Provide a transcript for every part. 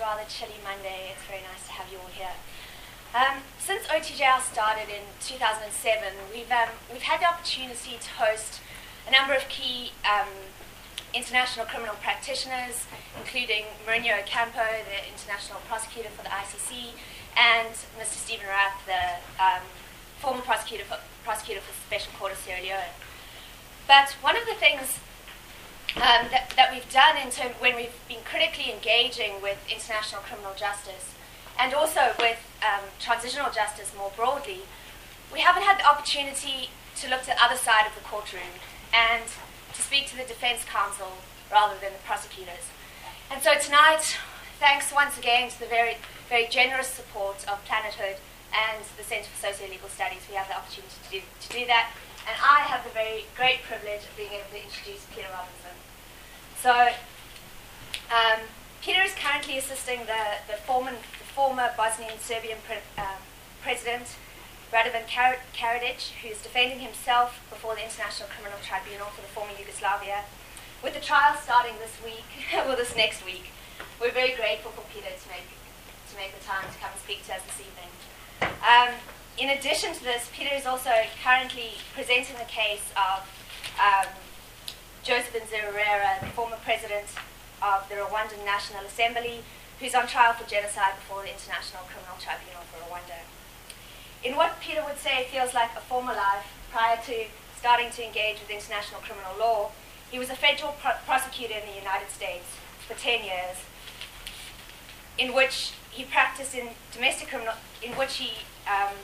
rather chilly Monday. It's very nice to have you all here. Um, since OTJR started in 2007, we've, um, we've had the opportunity to host a number of key um, international criminal practitioners, including Moreno Ocampo, the international prosecutor for the ICC, and Mr. Stephen Rapp, the um, former prosecutor for, prosecutor for the Special Court of Sierra Leone. But one of the things um, that, that, we've done in term, when we've been critically engaging with international criminal justice and also with um, transitional justice more broadly, we haven't had the opportunity to look to the other side of the courtroom and to speak to the defense counsel rather than the prosecutors. And so tonight, thanks once again to the very, very generous support of Planet Hood and the Centre for Socio-Legal Studies, we have the opportunity to do, to do that. And I have the very great privilege of being able to introduce Peter Robinson. So, um, Peter is currently assisting the, the, former, the former Bosnian Serbian pre, um, president, Radovan Karadzic, who is defending himself before the International Criminal Tribunal for the former Yugoslavia, with the trial starting this week, well, this next week. We're very grateful for Peter to make, to make the time to come and speak to us this evening. Um, in addition to this, Peter is also currently presenting the case of um, Joseph Nzirorera, the former president of the Rwandan National Assembly, who's on trial for genocide before the International Criminal Tribunal for Rwanda. In what Peter would say feels like a former life prior to starting to engage with international criminal law, he was a federal pro- prosecutor in the United States for 10 years, in which he practiced in domestic criminal, in which he, um,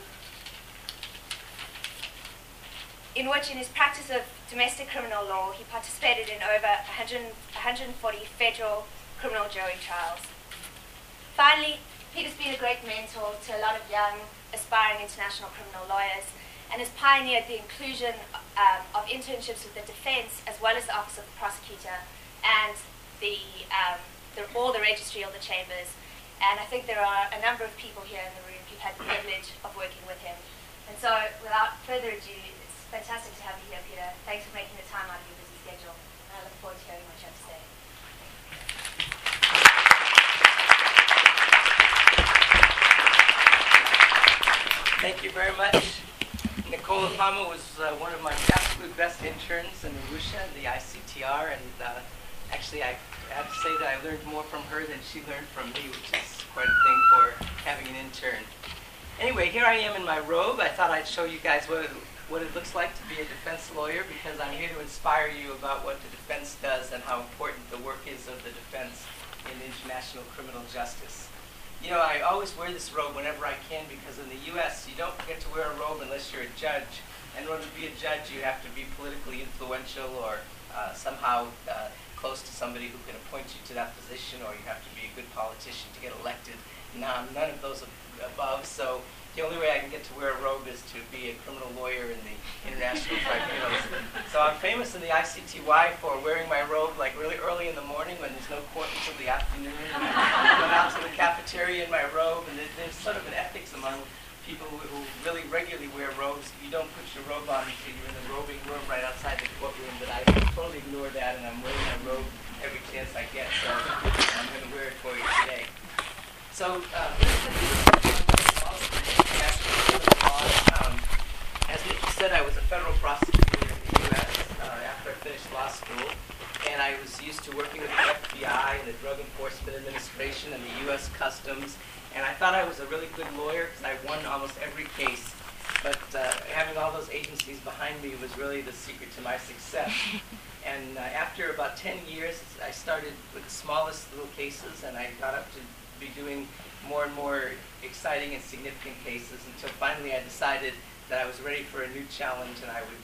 in which in his practice of domestic criminal law, he participated in over 100, 140 federal criminal jury trials. Finally, Peter's been a great mentor to a lot of young, aspiring international criminal lawyers and has pioneered the inclusion um, of internships with the defense as well as the Office of the Prosecutor and the, um, the, all the registry of the chambers and I think there are a number of people here in the room who've had the privilege of working with him. And so, without further ado, fantastic to have you here, Peter. Thanks for making the time out of your busy schedule. And I look forward to hearing what you have to say. Thank you very much. Nicole Hama was uh, one of my absolute best interns in Arusha, the ICTR, and uh, actually I have to say that I learned more from her than she learned from me, which is quite a thing for having an intern. Anyway, here I am in my robe. I thought I'd show you guys what what it looks like to be a defense lawyer because I'm here to inspire you about what the defense does and how important the work is of the defense in international criminal justice. You know, I always wear this robe whenever I can because in the U.S. you don't get to wear a robe unless you're a judge. And in order to be a judge, you have to be politically influential or uh, somehow uh, close to somebody who can appoint you to that position, or you have to be a good politician to get elected. Now, none of those above. So the only way I can get to wear a robe is to be a criminal lawyer in the international tribunals. So I'm famous in the ICTY for wearing my robe like really early in the morning when there's no court until the afternoon. I out to the cafeteria in my robe, and there's sort of an ethics among people who, who really regularly wear robes, you don't put your robe on until you're in the robing room right outside the courtroom. But I totally ignore that, and I'm wearing my robe every chance I get. So I'm going to wear it for you today. So uh, um, as Nikki said, I was a federal prosecutor in the U.S. Uh, after I finished law school, and I was used to working with the FBI and the Drug Enforcement Administration and the U.S. Customs and I thought I was a really good lawyer because I won almost every case. But uh, having all those agencies behind me was really the secret to my success. And uh, after about 10 years, I started with the smallest little cases, and I got up to be doing more and more exciting and significant cases until finally I decided that I was ready for a new challenge and I would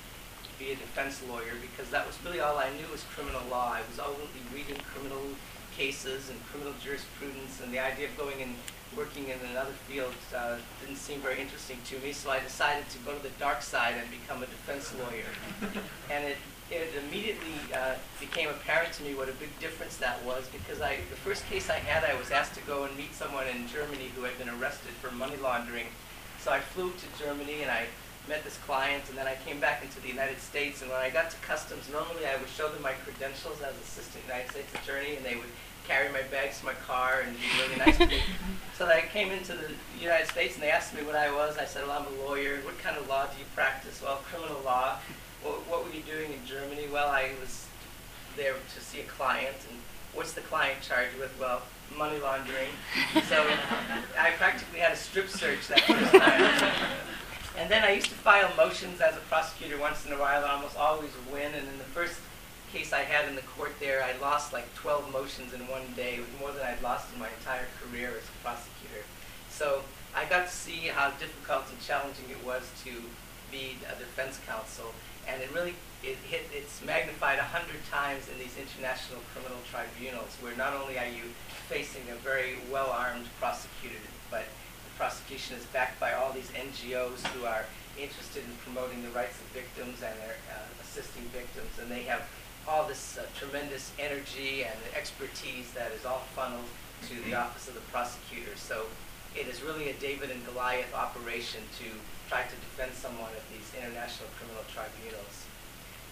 be a defense lawyer because that was really all I knew was criminal law. I was only reading criminal cases and criminal jurisprudence, and the idea of going and working in another field uh, didn't seem very interesting to me, so I decided to go to the dark side and become a defense lawyer. and it, it immediately uh, became apparent to me what a big difference that was because I, the first case I had, I was asked to go and meet someone in Germany who had been arrested for money laundering. So I flew to Germany and I met this client, and then I came back into the United States. And when I got to customs, normally I would show them my credentials as assistant United States attorney, and they would carry my bags to my car and be really nice to me. So I came into the United States, and they asked me what I was. I said, well, I'm a lawyer. What kind of law do you practice? Well, criminal law. What, what were you doing in Germany? Well, I was there to see a client, and what's the client charged with? Well, money laundering. So I practically had a strip search that first time. And then I used to file motions as a prosecutor once in a while. I almost always win. And in the first case I had in the court there, I lost like 12 motions in one day. More than I'd lost in my entire career as a prosecutor. So I got to see how difficult and challenging it was to be a defense counsel. And it really it hit, it's magnified a hundred times in these international criminal tribunals, where not only are you facing a very well-armed prosecutor, but prosecution is backed by all these NGOs who are interested in promoting the rights of victims and are uh, assisting victims, and they have all this uh, tremendous energy and expertise that is all funneled to the office of the prosecutor. So it is really a David and Goliath operation to try to defend someone at these international criminal tribunals.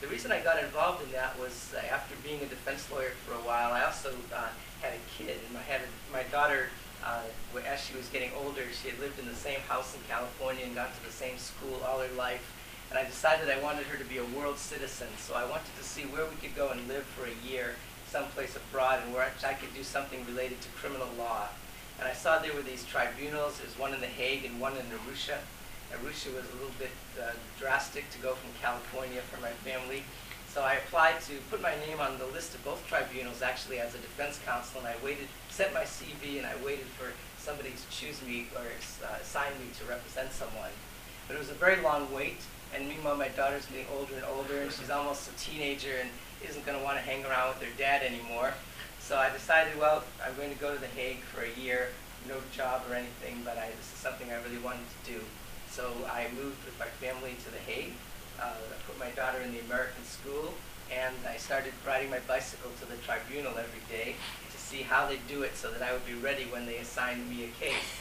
The reason I got involved in that was uh, after being a defense lawyer for a while, I also uh, had a kid. And I had a, my daughter, uh, as she was getting older, she had lived in the same house in California and gone to the same school all her life. And I decided I wanted her to be a world citizen. So I wanted to see where we could go and live for a year someplace abroad and where I could do something related to criminal law. And I saw there were these tribunals. There's one in The Hague and one in Arusha. Arusha was a little bit uh, drastic to go from California for my family. So I applied to put my name on the list of both tribunals actually as a defense counsel, and I waited, sent my CV, and I waited for somebody to choose me or uh, assign me to represent someone. But it was a very long wait, and meanwhile my daughter's getting older and older, and she's almost a teenager and isn't going to want to hang around with her dad anymore. So I decided, well, I'm going to go to The Hague for a year, no job or anything, but I, this is something I really wanted to do. So I moved with my family to The Hague. Uh, I put my daughter in the American school, and I started riding my bicycle to the tribunal every day see how they do it so that I would be ready when they assigned me a case.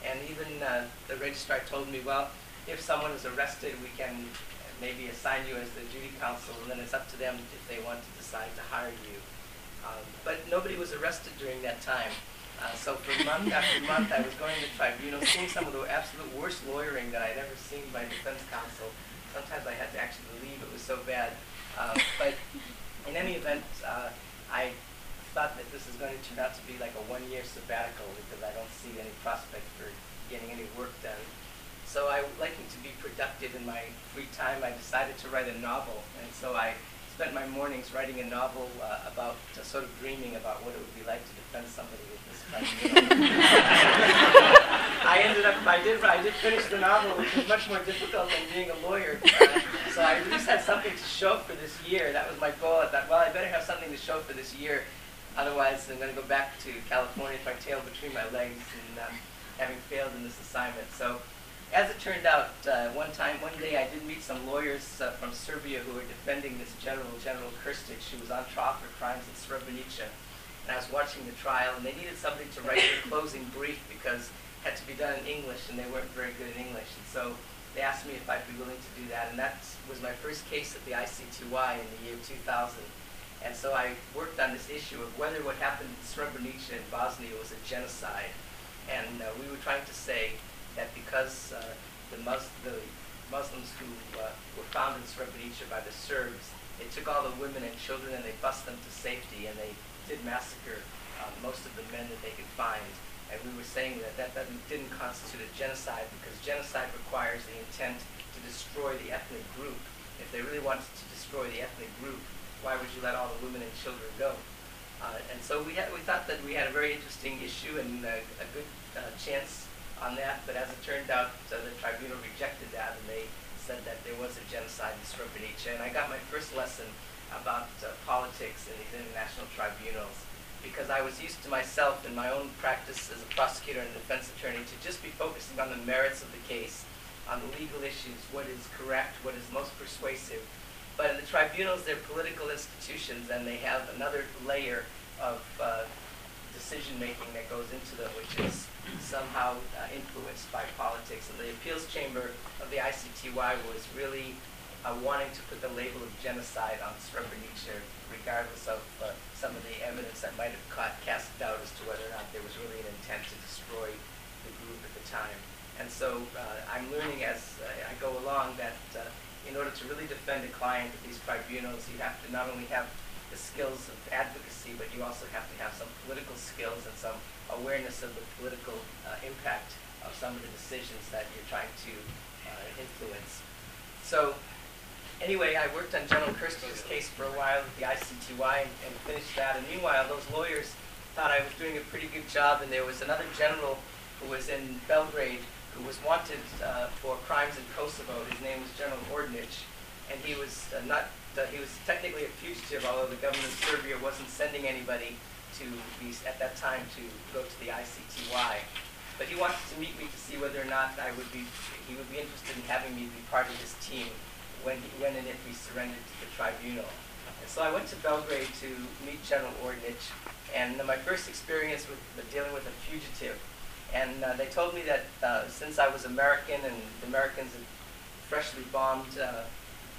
And even uh, the registrar told me, well, if someone is arrested, we can maybe assign you as the duty counsel, and then it's up to them if they want to decide to hire you. Um, but nobody was arrested during that time. Uh, so for month after month, I was going to tribunals, seeing some of the absolute worst lawyering that I'd ever seen by defense counsel. Sometimes I had to actually leave; it was so bad. Uh, but in any event, uh, I thought that this is going to turn out to be like a one-year sabbatical because I don't see any prospect for getting any work done. So I liking to be productive in my free time. I decided to write a novel, and so I spent my mornings writing a novel uh, about, uh, sort of dreaming about what it would be like to defend somebody with this kind of. I ended up, I did, I did finish the novel, which was much more difficult than being a lawyer. Uh, so I at least had something to show for this year. That was my goal. I thought, well, I better have something to show for this year. Otherwise, I'm going to go back to California with my tail between my legs and um, having failed in this assignment. So as it turned out, uh, one time, one day, I did meet some lawyers uh, from Serbia who were defending this general, General Krstić, who was on trial for crimes in Srebrenica. And I was watching the trial, and they needed somebody to write their closing brief because it had to be done in English, and they weren't very good in English. And so they asked me if I'd be willing to do that, and that was my first case at the ICTY in the year 2000. And so I worked on this issue of whether what happened in Srebrenica in Bosnia was a genocide. And uh, we were trying to say that because uh, the, Mus- the Muslims who uh, were found in Srebrenica by the Serbs, they took all the women and children and they bussed them to safety and they did massacre uh, most of the men that they could find. And we were saying that that, that didn't constitute a genocide because genocide requires the intent to destroy the ethnic group. If they really wanted to destroy the ethnic group, why would you let all the women and children go? Uh, and so we, had, we thought that we had a very interesting issue and a, a good uh, chance on that, but as it turned out, uh, the tribunal rejected that, and they said that there was a genocide in Srebrenica. And I got my first lesson about uh, politics in these international tribunals because I was used to myself in my own practice as a prosecutor and defense attorney to just be focusing on the merits of the case, on the legal issues, what is correct, what is most persuasive. But in the tribunals, they're political institutions, and they have another layer of uh, decision making that goes into them, which is somehow uh, influenced by politics. And the appeals chamber of the ICTY was really uh, wanting to put the label of genocide on Srebrenica, regardless of uh, some of the evidence that might have caught, cast doubt as to whether or not there was really an intent to destroy the group at the time. And so uh, I'm learning as uh, I go along that uh, in order to really defend a client at these tribunals, you have to not only have the skills of advocacy, but you also have to have some political skills and some awareness of the political uh, impact of some of the decisions that you're trying to uh, influence. So anyway, I worked on General Krstić's case for a while at the ICTY and, and finished that. And meanwhile, those lawyers thought I was doing a pretty good job, and there was another general who was in Belgrade who was wanted uh, for crimes in Kosovo. His name was General Ojdanić, and he was uh, not. Uh, he was technically a fugitive, although the government of Serbia wasn't sending anybody to be at that time to go to the ICTY. But he wanted to meet me to see whether or not I would be. He would be interested in having me be part of his team when he, when and if we surrendered to the tribunal. And so I went to Belgrade to meet General Ojdanić, and my first experience with dealing with a fugitive and uh, they told me that uh, since I was American and the Americans had freshly bombed uh,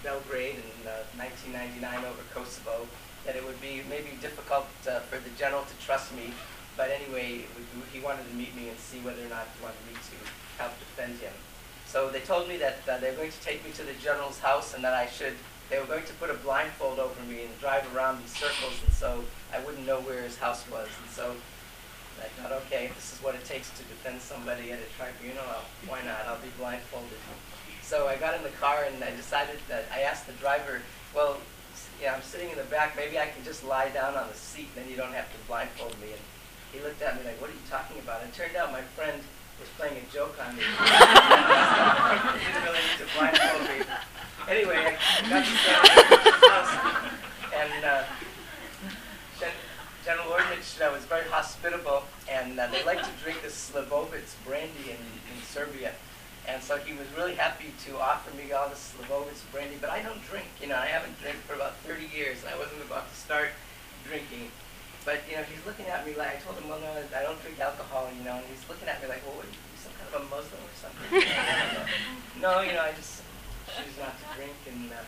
Belgrade in 1999 uh, over Kosovo, that it would be maybe difficult uh, for the general to trust me. But anyway, he wanted to meet me and see whether or not he wanted me to help defend him. So they told me that they were going to take me to the general's house and that I should they were going to put a blindfold over me and drive around in circles, and so I wouldn't know where his house was. And so I thought, okay, this is what it takes to defend somebody at a tribunal. Uh, why not? I'll be blindfolded. So I got in the car and I decided that I asked the driver, well, yeah, I'm sitting in the back. Maybe I can just lie down on the seat, then you don't have to blindfold me. And he looked at me like, what are you talking about? And it turned out my friend was playing a joke on me. he didn't really need to blindfold me. Anyway, I got to the house, and uh, General Ojdanić uh, was very hospitable, and uh, they like to drink this Slivovitz brandy in, in Serbia. And so he was really happy to offer me all this Slivovitz brandy, but I don't drink. You know, I haven't drank for about 30 years, and I wasn't about to start drinking. But, you know, he's looking at me like, I told him, well, no, I don't drink alcohol, you know, and he's looking at me like, well, what, are you some kind of a Muslim or something? no, you know, I just choose not to drink, and uh,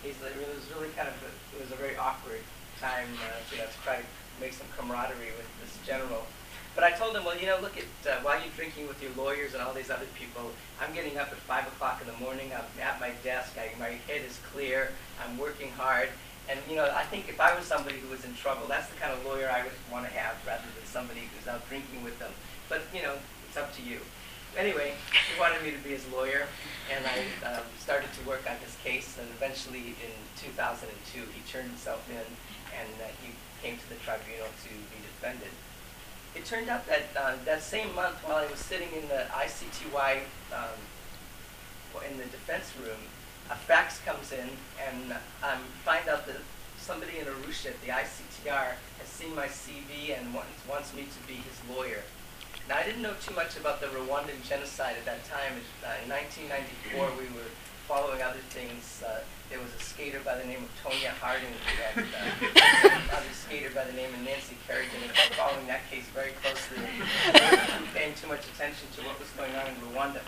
he's like, it was really kind of, a, it was a very awkward time, uh, you know, to try to make some camaraderie with this general. But I told him, well, you know, look at uh, while you're drinking with your lawyers and all these other people, I'm getting up at 5 o'clock in the morning. I'm at my desk. I, my head is clear. I'm working hard. And, you know, I think if I was somebody who was in trouble, that's the kind of lawyer I would want to have rather than somebody who's out drinking with them. But, you know, it's up to you. Anyway, he wanted me to be his lawyer, and I um, started to work on his case. And eventually, in 2002, he turned himself in, and uh, he came to the tribunal to be defended. It turned out that uh, that same month, while I was sitting in the ICTY um, in the defense room, a fax comes in and um, find out that somebody in Arusha at the ICTR has seen my CV and wants, wants me to be his lawyer. Now, I didn't know too much about the Rwandan genocide at that time. Uh, in 1994, we were following other things. Uh, there was a skater by the name of Tonya Harding that uh, other skater by the name of Nancy Kerrigan. And I was following that case very closely and paying too much attention to what was going on in Rwanda.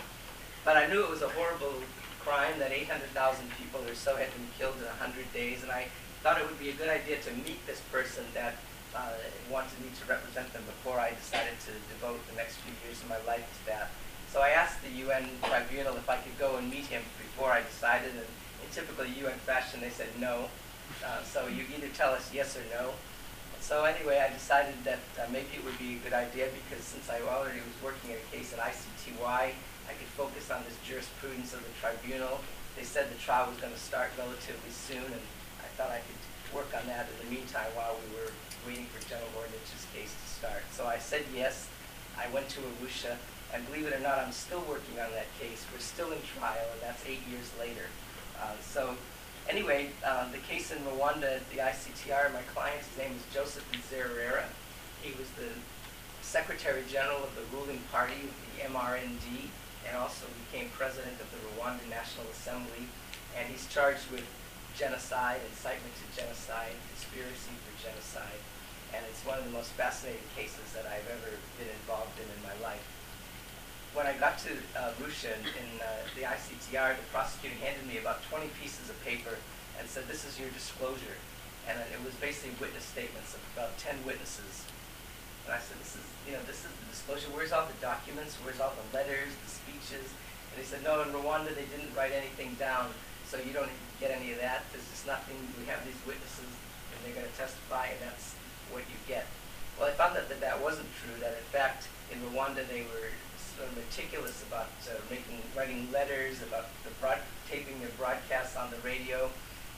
But I knew it was a horrible crime that 800,000 people or so had been killed in 100 days, and I thought it would be a good idea to meet this person that uh, wanted me to represent them before I decided to devote the next few years of my life to that. So I asked the UN tribunal if I could go and meet him before I decided, and in typical UN fashion, they said no. Uh, so you either tell us yes or no. So anyway, I decided that uh, maybe it would be a good idea because since I already was working at a case at ICTY, I could focus on this jurisprudence of the tribunal. They said the trial was going to start relatively soon, and I thought I could work on that in the meantime while we were waiting for General Ojdanić's case to start. So I said yes. I went to Arusha. And believe it or not, I'm still working on that case. We're still in trial, and that's eight years later. Uh, so anyway, uh, the case in Rwanda, the ICTR, my client's name is Joseph Nzirorera. He was the Secretary General of the ruling party, the MRND, and also became president of the Rwanda National Assembly. And he's charged with genocide, incitement to genocide, conspiracy for genocide. and it's one of the most fascinating cases that I've ever been involved in in my life. When I got to uh, in, uh, the ICTR, the prosecutor handed me about 20 pieces of paper and said, this is your disclosure. And it was basically witness statements of about 10 witnesses. And I said, this is, you know, this is the disclosure. Where's all the documents? Where's all the letters, the speeches? And he said, no, in Rwanda they didn't write anything down, so you don't get any of that. There's just nothing. We have these witnesses, and they're going to testify, and that's what you get. Well, I found that that, that wasn't true, that in fact in Rwanda they were of meticulous about uh, making, writing letters, about the broad, taping their broadcasts on the radio.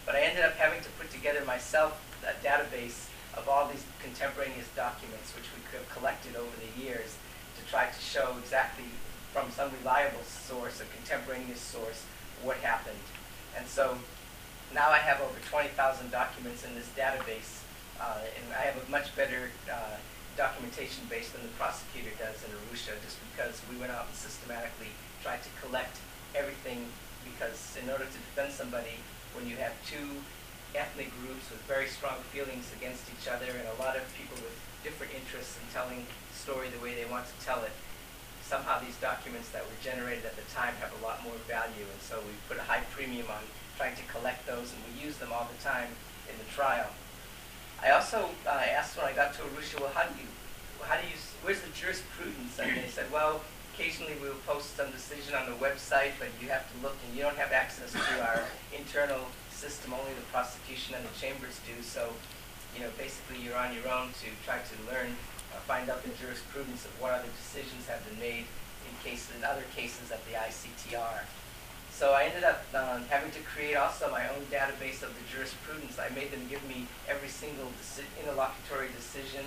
But I ended up having to put together myself a database of all these contemporaneous documents which we could have collected over the years to try to show exactly from some reliable source, a contemporaneous source, what happened. And so now I have over 20,000 documents in this database uh, and I have a much better uh, documentation based than the prosecutor does in Arusha, just because we went out and systematically tried to collect everything. Because in order to defend somebody, when you have two ethnic groups with very strong feelings against each other, and a lot of people with different interests in telling the story the way they want to tell it, somehow these documents that were generated at the time have a lot more value, and so we put a high premium on trying to collect those, and we use them all the time in the trial. I also uh, asked when I got to Arusha, well, how do you, how do you, where's the jurisprudence? And they said, well, occasionally we'll post some decision on the website, but you have to look, and you don't have access to our internal system. Only the prosecution and the chambers do. So, you know, basically you're on your own to try to learn, uh, find out the jurisprudence of what other decisions have been made in cases, in other cases at the ICTR. So I ended up um, having to create also my own database of the jurisprudence. I made them give me every single deci interlocutory decision,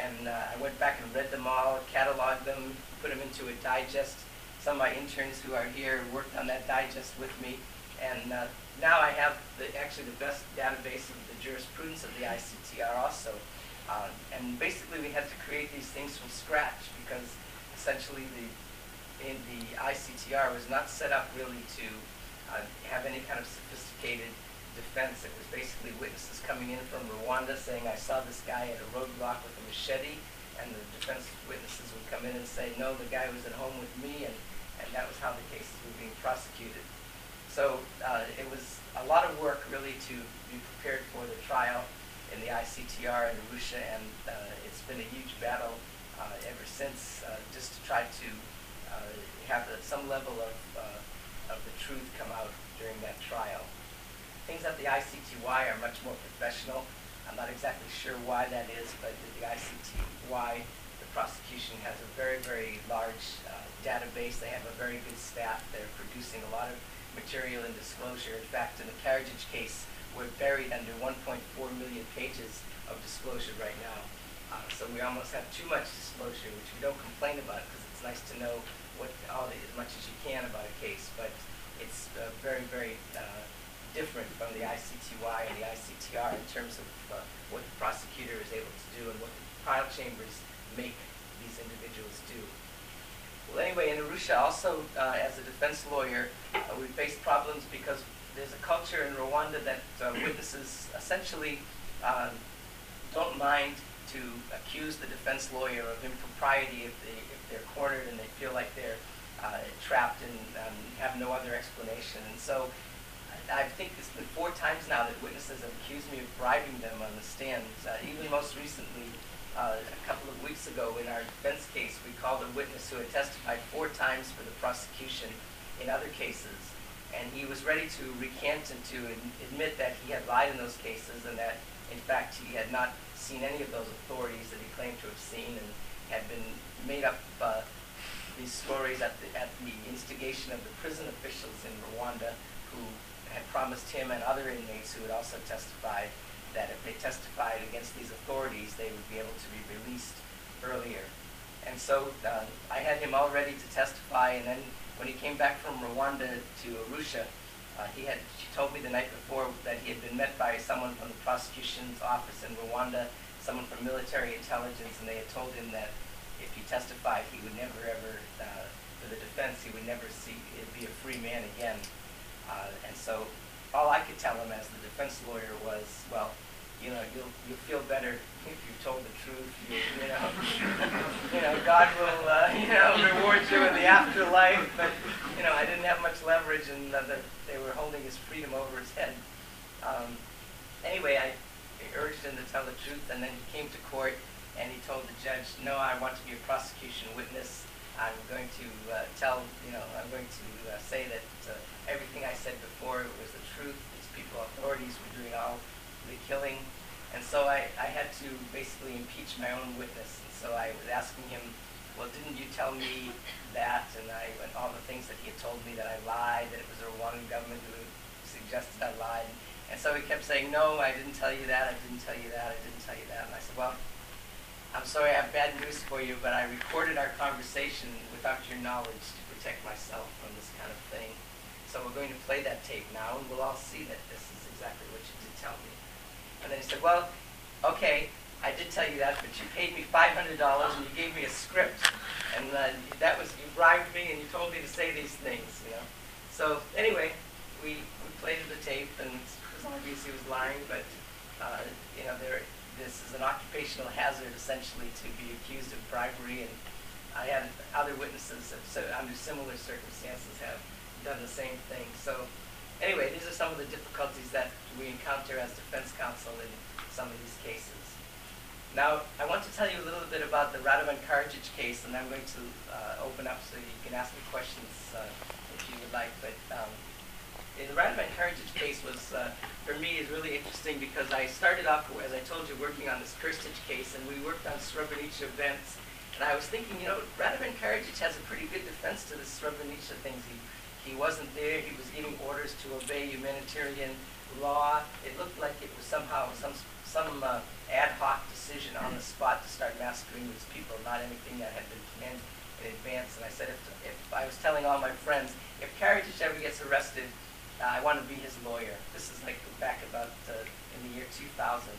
and uh, I went back and read them all, cataloged them, put them into a digest. Some of my interns who are here worked on that digest with me, and uh, now I have the, actually the best database of the jurisprudence of the ICTR also. Uh, and basically we had to create these things from scratch because essentially the in the ICTR was not set up really to uh, have any kind of sophisticated defense. It was basically witnesses coming in from Rwanda saying, I saw this guy at a roadblock with a machete, and the defense witnesses would come in and say, no, the guy was at home with me, and, and that was how the cases were being prosecuted. So uh, it was a lot of work really to be prepared for the trial in the ICTR in Arusha, and uh, it's been a huge battle uh, ever since uh, just to try to have the, some level of, uh, of the truth come out during that trial. Things at the ICTY are much more professional. I'm not exactly sure why that is, but at the ICTY, the prosecution has a very, very large uh, database. They have a very good staff. They're producing a lot of material and disclosure. In fact, in the Karadzic case, we're buried under 1.4 million pages of disclosure right now. Uh, so we almost have too much disclosure, which we don't complain about because it's nice to know what all the, as much as you can about a case, but it's uh, very, very uh, different from the ICTY and the ICTR in terms of uh, what the prosecutor is able to do and what the trial chambers make these individuals do. Well, anyway, in Arusha, also uh, as a defense lawyer, uh, we face problems because there's a culture in Rwanda that uh, witnesses essentially um, don't mind to accuse the defense lawyer of impropriety if, they, if they're cornered and they feel like they're uh, trapped and um, have no other explanation. And so I, think it's been four times now that witnesses have accused me of bribing them on the stand. Uh, even most recently, uh, a couple of weeks ago in our defense case, we called a witness who had testified four times for the prosecution in other cases. And he was ready to recant and to admit that he had lied in those cases and that, in fact, he had not seen any of those authorities that he claimed to have seen and had been made up uh, these stories at the, at the instigation of the prison officials in Rwanda who had promised him and other inmates who had also testified that if they testified against these authorities, they would be able to be released earlier. And so uh, I had him all ready to testify, and then when he came back from Rwanda to Arusha, uh, he had she told me the night before that he had been met by someone from the prosecution's office in Rwanda, someone from military intelligence, and they had told him that if he testified, he would never ever, uh, for the defense, he would never see be a free man again. Uh, and so all I could tell him as the defense lawyer was, well, you know, you'll, you'll feel better if you told the truth. You, you know, you know, God will, uh, you know, reward you in the afterlife. But, you know, I didn't have much leverage and uh, the, they were holding his freedom over his head. Um, anyway, I to tell the truth and then he came to court and he told the judge, no, I want to be a prosecution witness. I'm going to uh, tell, you know, I'm going to uh, say that uh, everything I said before was the truth. These people, authorities, were doing all the killing. And so I, I had to basically impeach my own witness. And so I was asking him, well, didn't you tell me that? And I and all the things that he had told me that I lied, that it was the Rwandan government who suggested I lied. And so he kept saying, no, I didn't tell you that, I didn't tell you that, I didn't tell you that. And I said, well, I'm sorry, I have bad news for you, but I recorded our conversation without your knowledge to protect myself from this kind of thing. So we're going to play that tape now, and we'll all see that this is exactly what you did tell me. And then he said, well, okay, I did tell you that, but you paid me $500 and you gave me a script. And uh, that was, you bribed me and you told me to say these things, you know. So anyway, we, we played the tape and it was obvious he was lying, but, uh, you know, there, this is an occupational hazard essentially to be accused of bribery and I had other witnesses that, so, under similar circumstances have done the same thing. So anyway, these are some of the difficulties that we encounter as defense counsel in some of these cases. Now, I want to tell you a little bit about the Radovan Karadzic case, and I'm going to uh, open up so you can ask me questions uh, if you would like. But um, the Radovan Karadzic case was, uh, for me, is really interesting because I started off, as I told you, working on this Krstić case, and we worked on Srebrenica events. And I was thinking, you know, Radovan Karadzic has a pretty good defense to the Srebrenica things. He he wasn't there. He was giving orders to obey humanitarian law. It looked like it was somehow some some uh, ad hoc decision on the spot to start massacring these people, not anything that had been planned in advance. And I said, if, if I was telling all my friends, if Karadzic ever gets arrested, uh, I want to be his lawyer. This is like back about uh, in the year 2000.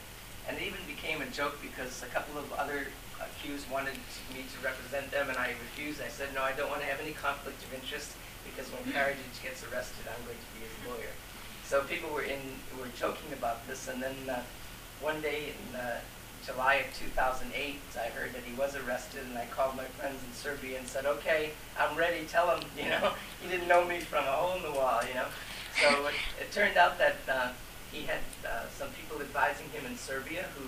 And it even became a joke because a couple of other accused wanted me to represent them, and I refused. I said, no, I don't want to have any conflict of interest because when Karadzic gets arrested, I'm going to be his lawyer. So people were in were joking about this, and then uh, one day in uh, July of 2008, I heard that he was arrested, and I called my friends in Serbia and said, "Okay, I'm ready. Tell him, you know, he didn't know me from a hole in the wall, you know." So it, it turned out that uh, he had uh, some people advising him in Serbia who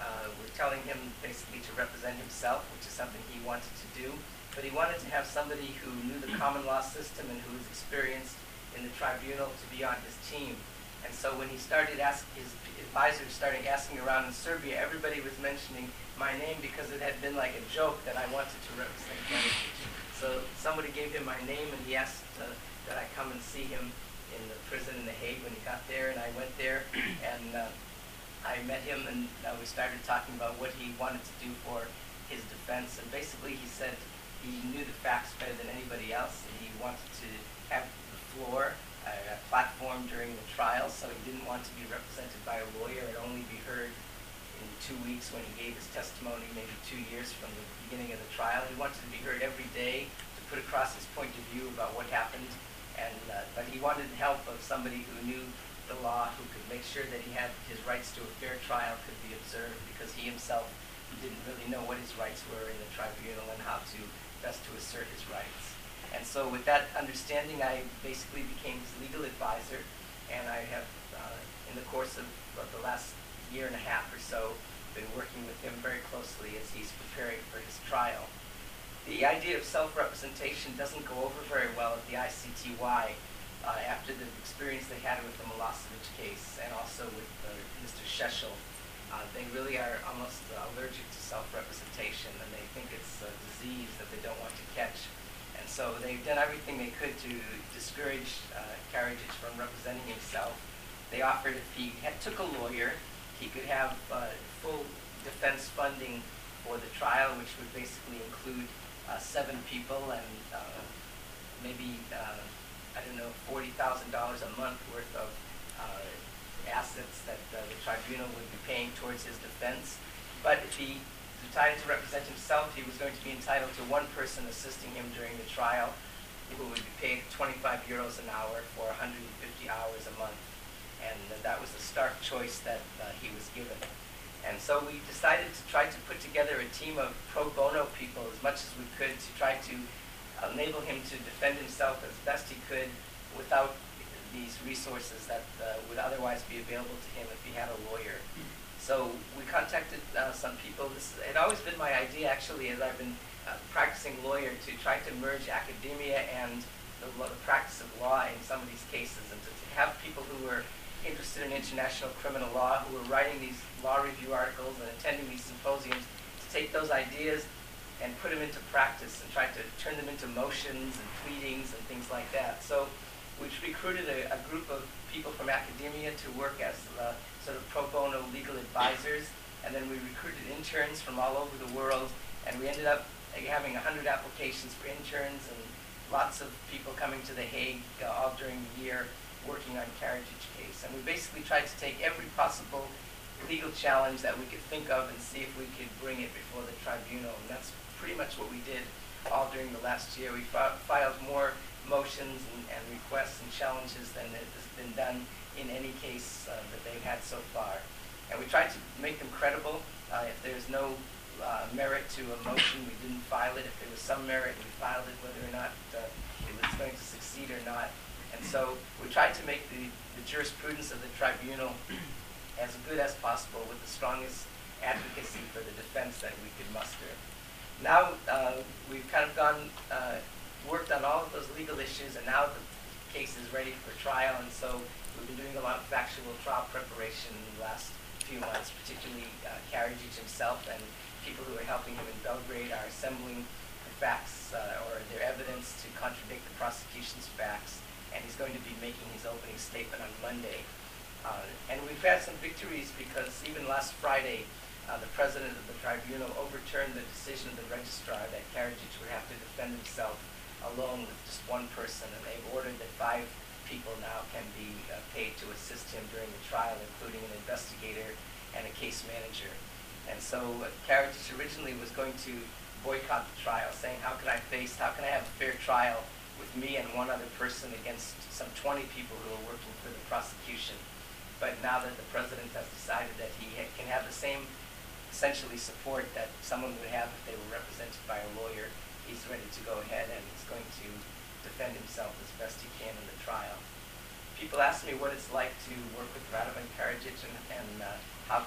uh, were telling him basically to represent himself, which is something he wanted to do but he wanted to have somebody who knew the common law system and who was experienced in the tribunal to be on his team. And so when he started asking, his advisors started asking around in Serbia, everybody was mentioning my name because it had been like a joke that I wanted to represent. So somebody gave him my name and he asked uh, that I come and see him in the prison in The Hague when he got there. And I went there and uh, I met him and uh, we started talking about what he wanted to do for his defense. And basically he said, he knew the facts better than anybody else, and he wanted to have the floor, uh, a platform during the trial, so he didn't want to be represented by a lawyer and only be heard in two weeks when he gave his testimony, maybe two years from the beginning of the trial. He wanted to be heard every day to put across his point of view about what happened, and uh, but he wanted the help of somebody who knew the law, who could make sure that he had his rights to a fair trial could be observed, because he himself didn't really know what his rights were in the tribunal and how to best to assert his rights. And so with that understanding, I basically became his legal advisor, and I have, uh, in the course of, of the last year and a half or so, been working with him very closely as he's preparing for his trial. The idea of self-representation doesn't go over very well at the ICTY uh, after the experience they had with the Milosevic case and also with uh, Mr. Šešelj. Uh, they really are almost allergic to self-representation and they think it's a disease that they don't want to catch. And so they've done everything they could to discourage uh, Karadzic from representing himself. They offered if he had, took a lawyer, he could have uh, full defense funding for the trial, which would basically include uh, seven people and uh, maybe, uh, I don't know, $40,000 a month worth of uh, assets that the tribunal would be paying towards his defense. But if he decided to represent himself, he was going to be entitled to one person assisting him during the trial who would be paid 25 euros an hour for 150 hours a month. and that was the stark choice that uh, he was given. And so we decided to try to put together a team of pro bono people as much as we could to try to enable him to defend himself as best he could without these resources that uh, would otherwise be available to him if he had a lawyer. So we contacted uh, some people. This had always been my idea, actually, as I've been uh, practicing lawyer, to try to merge academia and the, the, practice of law in some of these cases, and to, to have people who were interested in international criminal law, who were writing these law review articles and attending these symposiums, to take those ideas and put them into practice and try to turn them into motions and pleadings and things like that. So we recruited a, a group of people from academia to work as uh, sort of pro bono legal advisors, and then we recruited interns from all over the world, and we ended up having 100 applications for interns and lots of people coming to The Hague uh, all during the year working on Karadzic case. And we basically tried to take every possible legal challenge that we could think of and see if we could bring it before the tribunal. And that's pretty much what we did all during the last year. We filed more motions and, and, requests and challenges than has been done in any case uh, that they've had so far. And we tried to make them credible. Uh, if there's no uh, merit to a motion, we didn't file it. If there was some merit, we filed it, whether or not uh, it was going to succeed or not. And so we tried to make the, the jurisprudence of the tribunal as good as possible with the strongest advocacy for the defense that we could muster. Now uh, we've kind of gone, uh, worked on all of those legal issues, and now the case is ready for trial, and so we've been doing a lot of factual trial preparation in the last few months, particularly uh, Karadzic himself and people who are helping him in Belgrade are assembling the facts uh, or their evidence to contradict the prosecution's facts. And he's going to be making his opening statement on Monday. Uh, and we've had some victories because even last Friday, uh, the president of the tribunal overturned the decision of the registrar that Karadzic would have to defend himself alone with just one person, and they've ordered that five people now can be uh, paid to assist him during the trial, including an investigator and a case manager. And so uh, Karadzic originally was going to boycott the trial, saying, how can I face, how can I have a fair trial with me and one other person against some 20 people who are working for the prosecution. But now that the president has decided that he ha can have the same essentially support that someone would have if they were represented by a lawyer, he's ready to go ahead and he's going to defend himself as best he can in the trial. People ask me what it's like to work with Radovan Karadzic and, and uh, how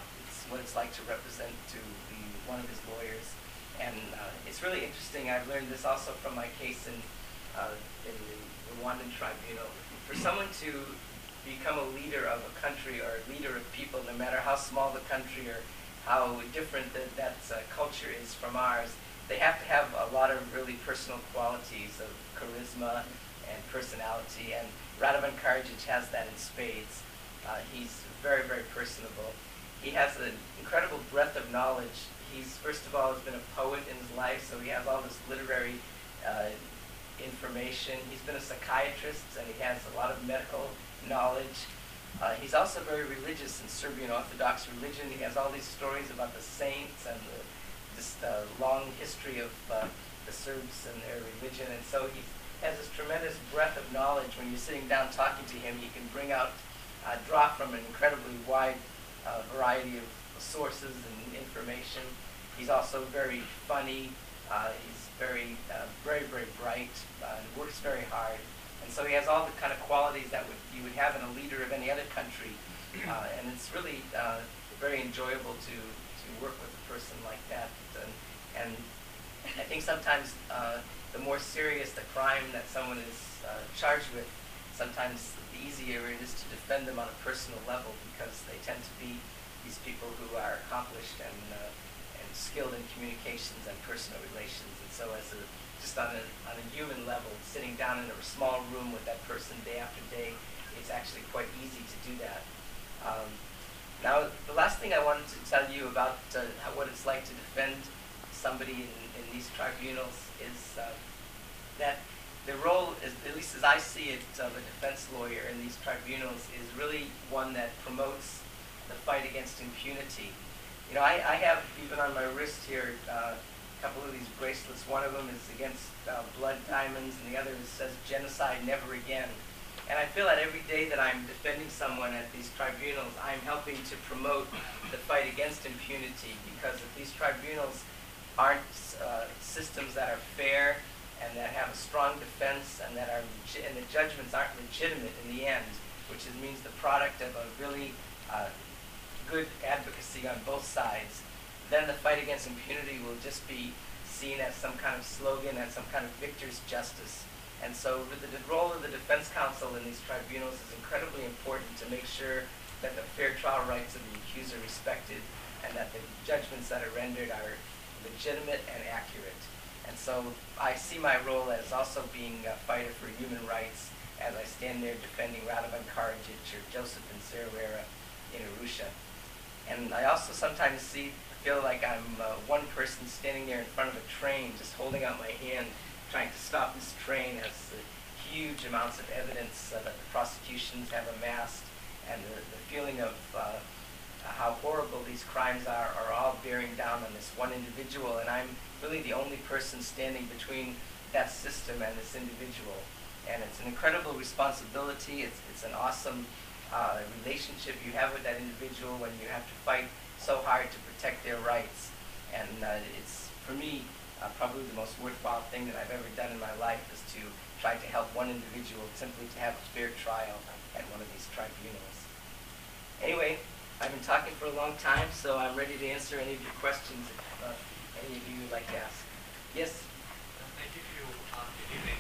what it's like to represent to be one of his lawyers. And uh, it's really interesting. I've learned this also from my case in, uh, in the Rwandan tribunal. For someone to become a leader of a country or a leader of people, no matter how small the country or how different the, that uh, culture is from ours, they have to have a lot of really personal qualities of charisma and personality. And Radovan Karadzic has that in spades. Uh, he's very, very personable he has an incredible breadth of knowledge. He's, first of all, has been a poet in his life, so he has all this literary uh, information. He's been a psychiatrist, and he has a lot of medical knowledge. Uh, he's also very religious in Serbian Orthodox religion. He has all these stories about the saints and the, this uh, long history of uh, the Serbs and their religion. And so he has this tremendous breadth of knowledge. When you're sitting down talking to him, he can bring out, uh, draw from an incredibly wide a variety of sources and information. He's also very funny. Uh, he's very, uh, very, very bright. Uh, works very hard, and so he has all the kind of qualities that would, you would have in a leader of any other country. Uh, and it's really uh, very enjoyable to to work with a person like that. And, and I think sometimes uh, the more serious the crime that someone is charged with, sometimes the easier it is to defend them on a personal level because they tend to be these people who are accomplished and, uh, skilled in communications and personal relations. And so as a, just on a, on a human level, sitting down in a small room with that person day after day, it's actually quite easy to do that. Um, now, the last thing I wanted to tell you about uh, how, what it's like to defend somebody in, in these tribunals is uh, that the role, is, at least as I see it, of a defense lawyer in these tribunals is really one that promotes the fight against impunity. You know, I, I have even on my wrist here uh, a couple of these bracelets. One of them is against uh, blood diamonds, and the other says genocide never again. And I feel that every day that I'm defending someone at these tribunals, I'm helping to promote the fight against impunity because if these tribunals aren't uh, systems that are fair and that have a strong defense and that are and the judgments aren't legitimate in the end, which means the product of a really uh, good advocacy on both sides, then the fight against impunity will just be seen as some kind of slogan and some kind of victor's justice. And so the, the role of the defense counsel in these tribunals is incredibly important to make sure that the fair trial rights of the accused are respected and that the judgments that are rendered are legitimate and accurate. And so I see my role as also being a fighter for human rights as I stand there defending Radovan Karadzic or Joseph Nzirorera in Arusha. And I also sometimes see feel like I'm uh, one person standing there in front of a train, just holding out my hand, trying to stop this train as the huge amounts of evidence uh, that the prosecutions have amassed and the, the feeling of uh, how horrible these crimes are are all bearing down on this one individual. And I'm really the only person standing between that system and this individual. And it's an incredible responsibility. It's, it's an awesome uh, relationship you have with that individual when you have to fight so hard to protect their rights. And uh, it's, for me, uh, probably the most worthwhile thing that I've ever done in my life is to try to help one individual simply to have a fair trial at one of these tribunals. Anyway, I've been talking for a long time, so I'm ready to answer any of your questions if uh, any of you would like to ask. Yes? Thank you for your uh, evening.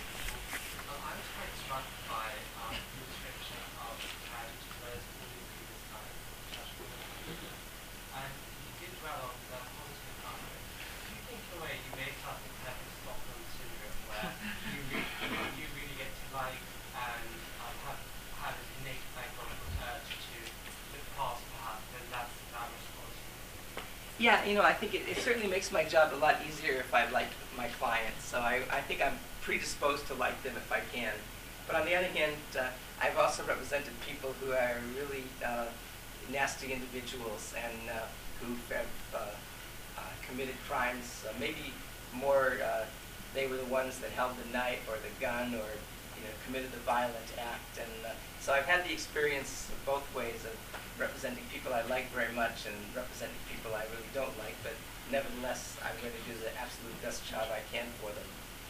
Um, I was quite struck by um, the description of tragedy as all the previous time, and you did dwell on the positive aspect. Do you think, in a way, you may start to have this Stockholm syndrome where you really, you really get to like and um, have, have an innate psychological urge to look past perhaps, then that's that response? Yeah, you know, I think it, it certainly makes my job a lot easier if I like my clients. So I, I think I'm predisposed to like them if I can. But on the other hand, uh, I've also represented people who are really uh, nasty individuals and uh, who have uh, uh, committed crimes. Maybe more, uh, they were the ones that held the knife or the gun or you know committed a violent act. And uh, so I've had the experience of both ways of representing people I like very much and representing people I really don't like. But nevertheless, I'm going to do the absolute best job I can for them.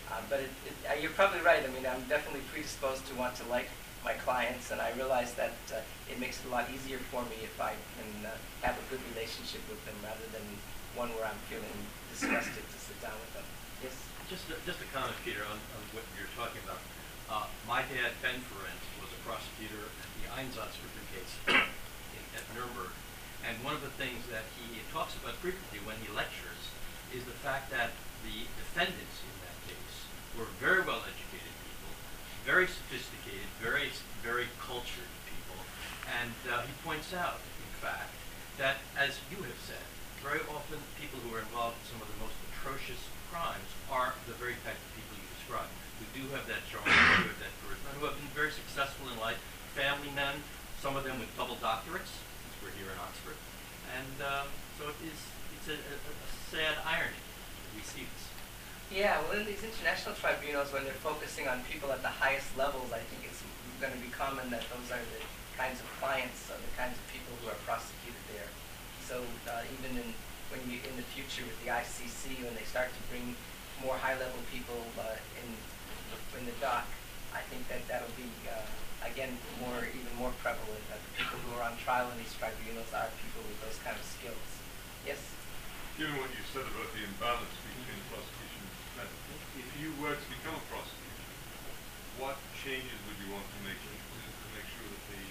Uh, but it, it, uh, you're probably right. I mean, I'm definitely predisposed to want to like my clients, and I realize that uh, it makes it a lot easier for me if I can uh, have a good relationship with them rather than one where I'm feeling disgusted to sit down with them. Yes. Just a, just a comment, Peter, on, on what you're talking about. Uh, my dad, Ben Ferenc, was a prosecutor in the Einsatzgruppen case in, at Nuremberg. And one of the things that he talks about frequently when he lectures is the fact that the defendants in that case were very well educated people, very sophisticated, very, very cultured people. And uh, he points out, in fact, that as you have said, very often people who are involved in some of the most atrocious crimes are the very type of who do have that charm, who have that charisma, who have been very successful in life, family men, some of them with double doctorates, since we're here in Oxford. And um, so it is, it's a, a, a sad irony that we see this. Yeah, well, in these international tribunals, when they're focusing on people at the highest levels, I think it's going to be common that those are the kinds of clients, uh, the kinds of people who are prosecuted there. So uh, even in when you in the future with the ICC, when they start to bring more high-level people uh, in in the dock, I think that that'll be uh, again more even more prevalent. That the people who are on trial in these tribunals are people with those kind of skills. Yes. Given what you said about the imbalance between prosecution and defense, if you were to become a prosecutor, what changes would you want to make to, to make sure that the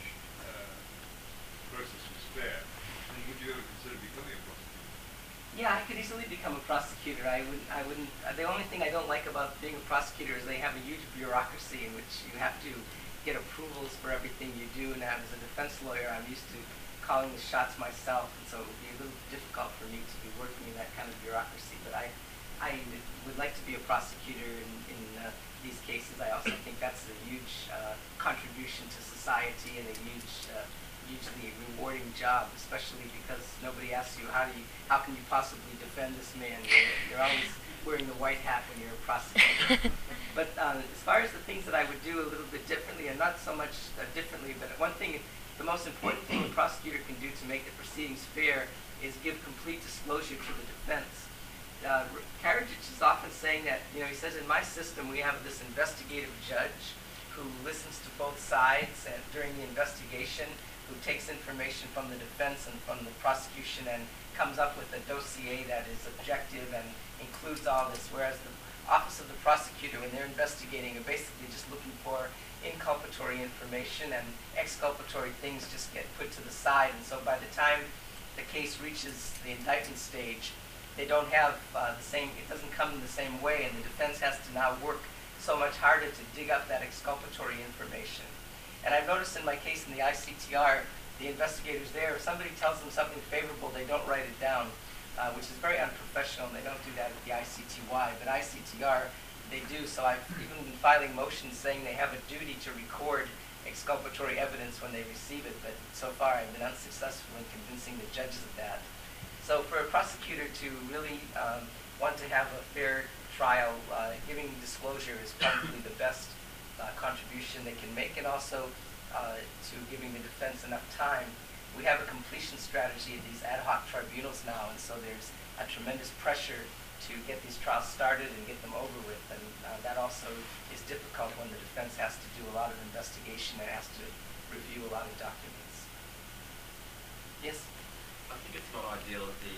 uh, process was fair? And would you ever consider becoming a prosecutor? Yeah, I could easily become a prosecutor. I wouldn't. I wouldn't. Uh, the only thing I don't like about being a prosecutor is they have a huge bureaucracy in which you have to get approvals for everything you do. And as a defense lawyer, I'm used to calling the shots myself, and so it would be a little difficult for me to be working in that kind of bureaucracy. But I, I would like to be a prosecutor in, in uh, these cases. I also think that's a huge uh, contribution to society and a huge, uh, hugely rewarding job, especially because nobody asks you how do you, how can you possibly defend this man. You're, you're always wearing the white hat when you're a prosecutor. but um, as far as the things that I would do a little bit differently, and not so much uh, differently, but one thing, the most important thing a prosecutor can do to make the proceedings fair is give complete disclosure to the defense. Uh, Karadzic is often saying that, you know, he says, in my system we have this investigative judge who listens to both sides and during the investigation, who takes information from the defense and from the prosecution and comes up with a dossier that is objective and includes all this, whereas the Office of the Prosecutor, when they're investigating, are basically just looking for inculpatory information and exculpatory things just get put to the side. And so by the time the case reaches the indictment stage, they don't have uh, the same, it doesn't come in the same way, and the defense has to now work so much harder to dig up that exculpatory information. And I've noticed in my case in the ICTR, the investigators there, if somebody tells them something favorable, they don't write it down, uh, which is very unprofessional, and they don't do that at the ICTY. But ICTR, they do. So I've even been filing motions saying they have a duty to record exculpatory evidence when they receive it, but so far I've been unsuccessful in convincing the judges of that. So for a prosecutor to really um, want to have a fair trial, uh, giving disclosure is probably the best contribution they can make, and also uh, to giving the defense enough time. We have a completion strategy at these ad hoc tribunals now, and so there's a tremendous pressure to get these trials started and get them over with. And uh, that also is difficult when the defense has to do a lot of investigation and has to review a lot of documents. Yes? I think it's not ideal that the